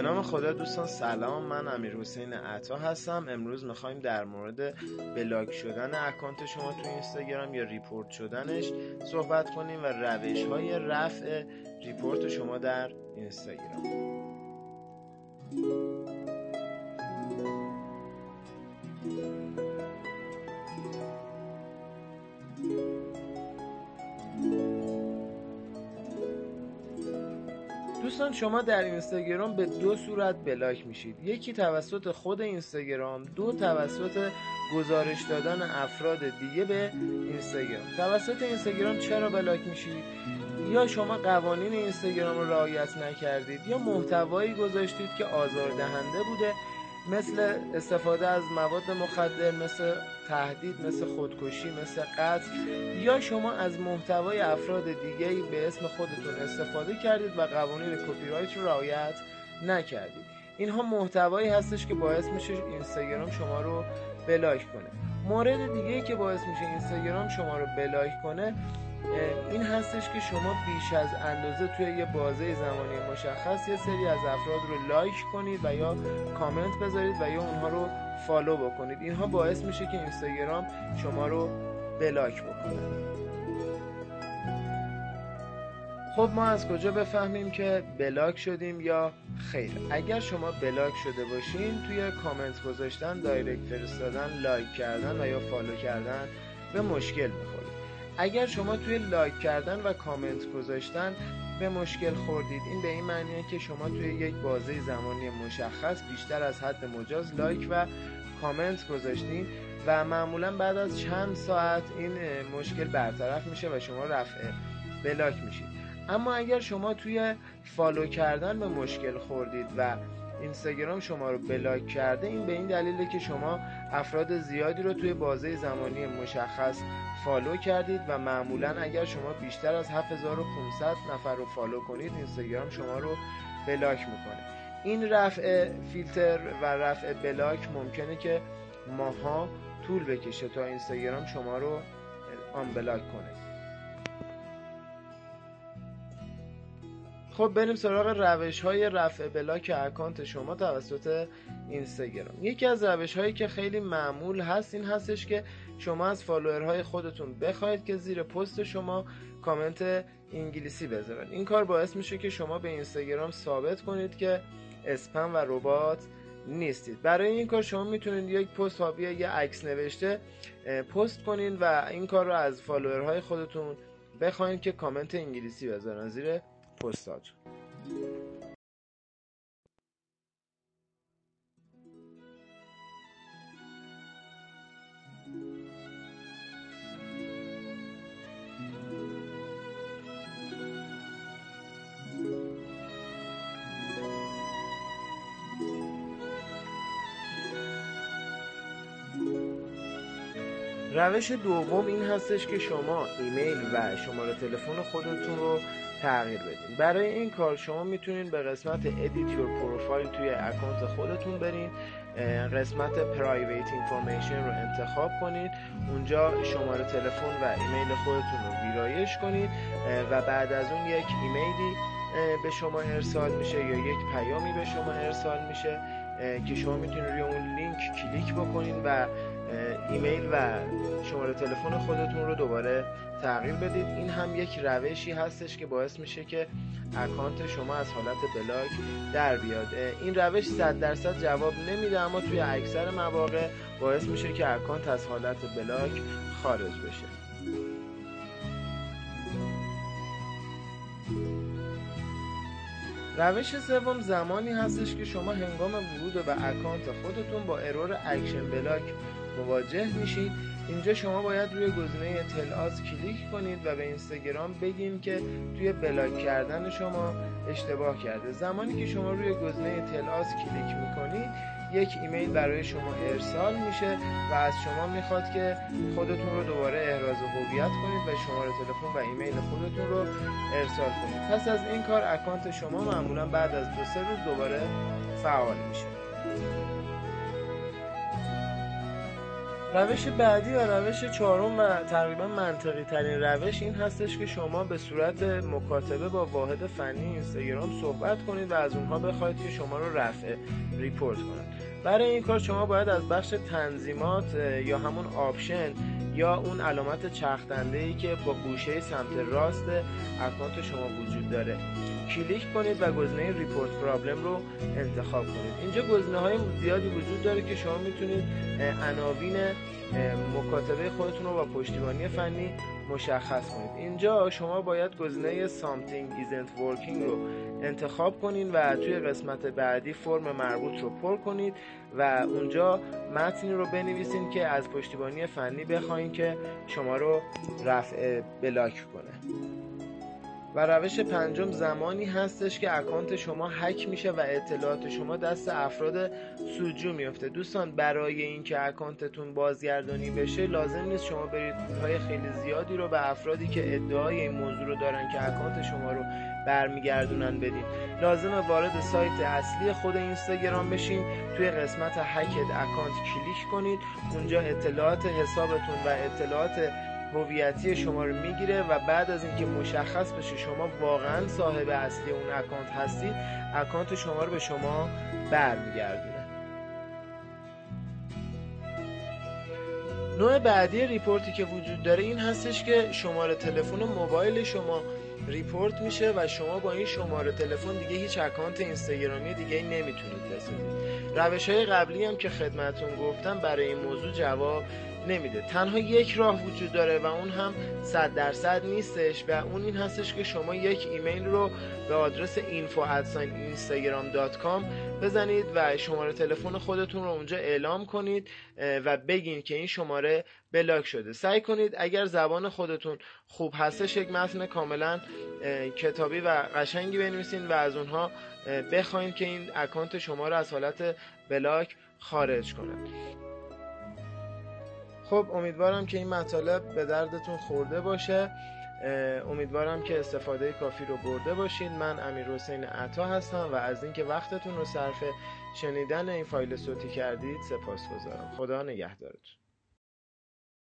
به نام خدا دوستان سلام. من امیر حسین عطا هستم. امروز می‌خوایم در مورد block شدن اکانت شما تو اینستاگرام یا report شدنش صحبت کنیم و روش های رفع report شما در اینستاگرام. دوستان شما در اینستاگرام به دو صورت بلاک میشید. یکی توسط خود اینستاگرام دو توسط گزارش دادن افراد دیگه به اینستاگرام. توسط اینستاگرام چرا بلاک میشید؟ یا شما قوانین اینستاگرام رو رعایت نکردید یا محتوایی گذاشتید که آزاردهنده بوده مثل استفاده از مواد مخدر مثل تهدید مثل خودکشی مثل قتل یا شما از محتوای افراد دیگه به اسم خودتون استفاده کردید و قوانین کپی رایت رو رعایت نکردید. اینها محتوایی هستش که باعث میشه اینستاگرام شما رو بلاک کنه. مورد دیگه که باعث میشه اینستاگرام شما رو بلاک کنه این هستش که شما بیش از اندازه توی یه بازه زمانی مشخص یه سری از افراد رو لایک کنید و یا کامنت بذارید و یا اونها رو فالو بکنید. اینها باعث میشه که اینستاگرام شما رو بلاک بکنه. خب ما از کجا بفهمیم که بلاک شدیم یا خیر؟ اگر شما بلاک شده باشین توی کامنت گذاشتن دایرکت فرستادن لایک کردن و یا فالو کردن به مشکل می‌خورید. اگر شما توی لایک کردن و کامنت گذاشتن به مشکل خوردید این به این معنیه که شما توی یک بازه زمانی مشخص بیشتر از حد مجاز لایک و کامنت گذاشتین و معمولا بعد از چند ساعت این مشکل برطرف میشه و شما رفع بلاک میشید. اما اگر شما توی فالو کردن به مشکل خوردید و اینستاگرام شما رو بلاک کرده این به این دلیله که شما افراد زیادی رو توی بازه زمانی مشخص فالو کردید و معمولا اگر شما بیشتر از 7500 نفر رو فالو کنید اینستاگرام شما رو بلاک می‌کنه. این رفع فیلتر و رفع بلاک ممکنه که ماه‌ها طول بکشه تا اینستاگرام شما رو unblock کنه. خب بریم سراغ روش های رفع بلاک اکانت شما توسط اینستاگرام. یکی از روش هایی که خیلی معمول هست این هستش که شما از فالوورهای خودتون بخواید که زیر پست شما کامنت انگلیسی بذارن. این کار باعث میشه که شما به اینستاگرام ثابت کنید که اسپم و ربات نیستید. برای این کار شما می‌تونید یک پست یا عکس نوشته پست کنید و این کار رو از فالوورهای خودتون بخواین که کامنت انگلیسی بذارن. زیر پستات روش دوم این هستش که شما ایمیل و شماره تلفن خودتون رو تغییر بدین. برای این کار شما می‌تونین به قسمت Edit Your Profile توی اکانت خودتون برین. قسمت Private Information رو انتخاب کنید اونجا شماره تلفن و ایمیل خودتون رو ویرایش کنید و بعد از اون یک ایمیلی به شما ارسال میشه یا یک پیامی به شما ارسال میشه که شما می‌تونید روی اون لینک کلیک بکنید و ایمیل و شماره تلفن خودتون رو دوباره تغییر بدید. این هم یک روشی هستش که باعث میشه که اکانت شما از حالت بلاک در بیاد. این روش 100 درصد جواب نمیده اما توی اکثر مواقع باعث میشه که اکانت از حالت بلاک خارج بشه. روش سوم زمانی هستش که شما هنگام ورود به اکانت خودتون با ارور action block مواجه میشید. اینجا شما باید روی گزینه Tell us کلیک کنید و به اینستاگرام بگیم که توی بلاک کردن شما اشتباه کرده. زمانی که شما روی گزینه Tell us کلیک می‌کنید یک ایمیل برای شما ارسال میشه و از شما می‌خواد که خودتون رو دوباره احراز هویت کنید و شماره تلفن و ایمیل خودتون رو ارسال کنید. پس از این کار اکانت شما معمولا بعد از دو سه روز دوباره فعال میشه. روش بعدی و روش چهارم و تقریبا منطقی ترین روش این هستش که شما به صورت مکاتبه با واحد فنی اینستاگرام صحبت کنید و از اونها بخواید که شما رو رفع ریپورت کنند برای این کار شما باید از بخش تنظیمات یا همون option یا اون علامت چرخدنده ای که بالا گوشه سمت راست اکانت شما وجود داره. کلیک کنید و گزینه report problem رو انتخاب کنید. اینجا گزینه های زیادی وجود داره که شما می‌تونید عناوین مکاتبه خودتون رو با پشتیبانی فنی مشخص کنید. اینجا شما باید گزینه Something isn't working رو انتخاب کنید و توی قسمت بعدی فرم مربوط رو پر کنید و اونجا متنی رو بنویسید که از پشتیبانی فنی بخواین که شما رو رفع بلاک کنه. و روش پنجم زمانی هستش که اکانت شما هک میشه و اطلاعات شما دست افراد سودجو میفته. دوستان برای اینکه اکانتتون بازگردانی بشه لازم نیست شما برید پولهای خیلی زیادی رو به افرادی که ادعای این موضوع رو دارن که اکانت شما رو برمیگردونن بدین. لازمه وارد سایت اصلی خود اینستاگرام بشین توی قسمت hacked account کلیک کنید. اونجا اطلاعات حسابتون و اطلاعات هویتی شما رو می‌گیره و بعد از اینکه مشخص بشه شما واقعا صاحب اصلی اون اکانت هستید اکانت شما رو به شما برمیگردونه. نوع بعدی ریپورتی که وجود داره این هستش که شماره تلفن موبایل شما ریپورت میشه و شما با این شماره تلفن دیگه هیچ اکانت اینستاگرامی دیگه نمی‌تونید بسازید. روش های قبلی هم که خدمتون گفتم برای این موضوع جواب نمیده. تنها یک راه وجود داره و اون هم صد درصد نیستش و اون این هستش که شما یک ایمیل رو به آدرس info@instagram.com بزنید و شماره تلفن خودتون رو اونجا اعلام کنید و بگین که این شماره بلاک شده. سعی کنید اگر زبان خودتون خوب هستش یک متن کاملا کتابی و قشنگی بنویسین و از اونها بخواین که این اکانت شما رو از حالت بلاک خارج کنند خب امیدوارم که این مطالب به دردتون خورده باشه. امیدوارم که استفاده کافی رو برده باشید من امیر حسین عطا هستم و از اینکه وقتتون رو صرف شنیدن این فایل صوتی کردید سپاس گذارم خدا نگهدارتون.